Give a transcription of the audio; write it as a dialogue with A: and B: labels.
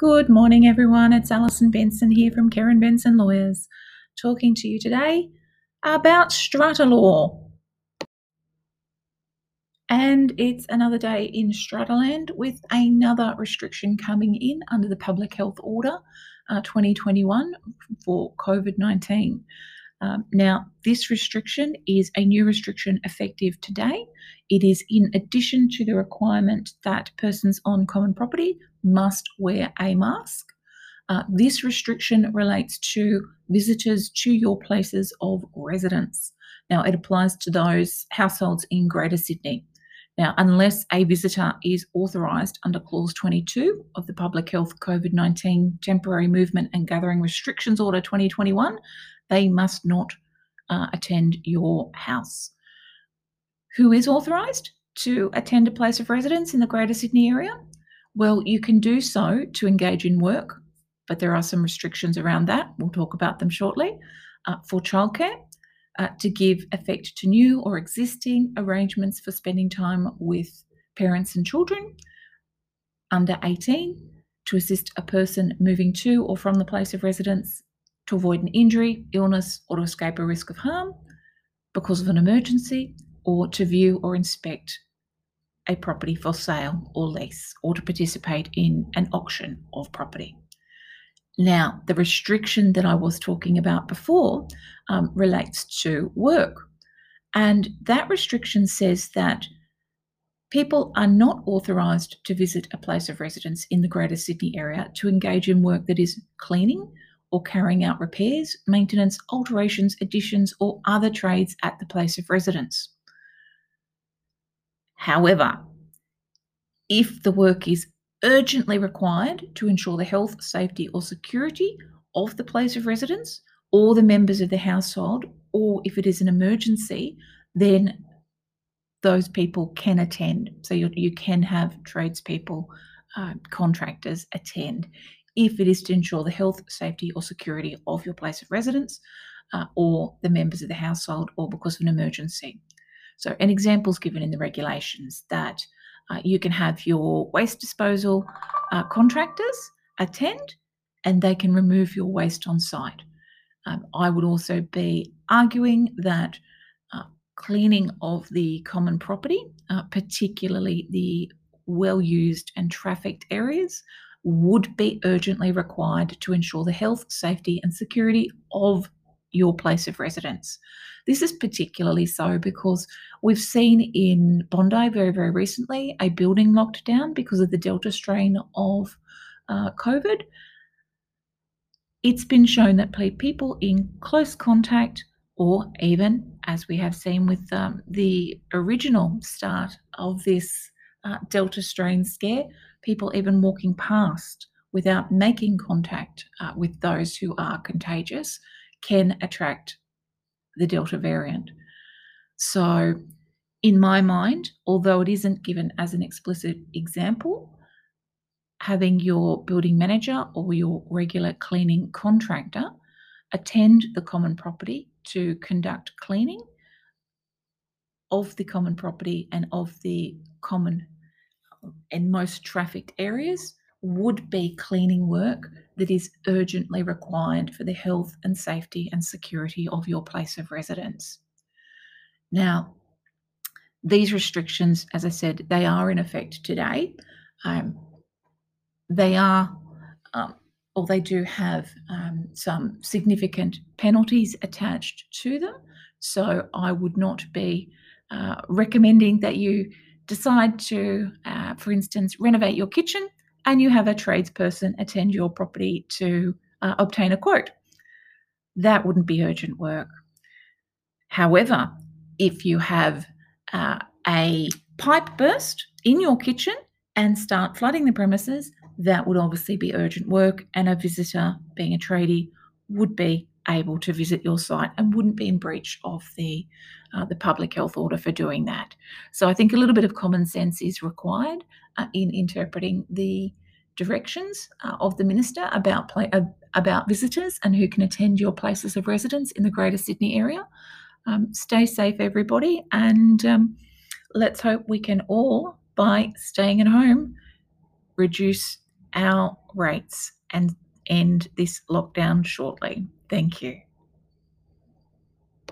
A: Good morning, everyone. It's Alison Benson here from Karen Benson Lawyers, talking to you today about strata law. And it's another day in Strataland with another restriction coming in under the Public Health Order uh, 2021 for COVID 19. Um, now, this restriction is a new restriction effective today. It is in addition to the requirement that persons on common property must wear a mask. Uh, this restriction relates to visitors to your places of residence. Now, it applies to those households in Greater Sydney. Now, unless a visitor is authorised under Clause 22 of the Public Health COVID 19 Temporary Movement and Gathering Restrictions Order 2021, they must not uh, attend your house. Who is authorised to attend a place of residence in the Greater Sydney area? Well, you can do so to engage in work, but there are some restrictions around that. We'll talk about them shortly. Uh, for childcare, uh, to give effect to new or existing arrangements for spending time with parents and children under 18, to assist a person moving to or from the place of residence to avoid an injury, illness, or to escape a risk of harm because of an emergency, or to view or inspect a property for sale or lease, or to participate in an auction of property. Now, the restriction that I was talking about before um, relates to work. And that restriction says that people are not authorised to visit a place of residence in the Greater Sydney area to engage in work that is cleaning, or carrying out repairs, maintenance, alterations, additions, or other trades at the place of residence. However, if the work is urgently required to ensure the health, safety, or security of the place of residence or the members of the household, or if it is an emergency, then those people can attend. So you, you can have tradespeople, uh, contractors attend if it is to ensure the health, safety, or security of your place of residence uh, or the members of the household or because of an emergency. So, an example is given in the regulations that uh, you can have your waste disposal uh, contractors attend and they can remove your waste on site. Um, I would also be arguing that uh, cleaning of the common property, uh, particularly the well used and trafficked areas, would be urgently required to ensure the health, safety, and security of your place of residence. This is particularly so because we've seen in Bondi very, very recently a building locked down because of the Delta strain of uh, COVID. It's been shown that people in close contact, or even as we have seen with um, the original start of this uh, Delta strain scare, people even walking past without making contact uh, with those who are contagious can attract the Delta variant. So, in my mind, although it isn't given as an explicit example, having your building manager or your regular cleaning contractor attend the common property to conduct cleaning of the common property and of the common and most trafficked areas would be cleaning work that is urgently required for the health and safety and security of your place of residence. Now, these restrictions, as I said, they are in effect today. Um, they are, um, or they do have um, some significant penalties attached to them. So I would not be uh, recommending that you decide to, uh, for instance, renovate your kitchen and you have a tradesperson attend your property to uh, obtain a quote. That wouldn't be urgent work. However, if you have uh, a pipe burst in your kitchen and start flooding the premises, that would obviously be urgent work, and a visitor, being a tradie, would be able to visit your site and wouldn't be in breach of the uh, the public health order for doing that. So I think a little bit of common sense is required uh, in interpreting the directions uh, of the minister about play, about visitors and who can attend your places of residence in the Greater Sydney area. Um, stay safe, everybody, and um, let's hope we can all, by staying at home, reduce our rates and end this lockdown shortly. Thank you.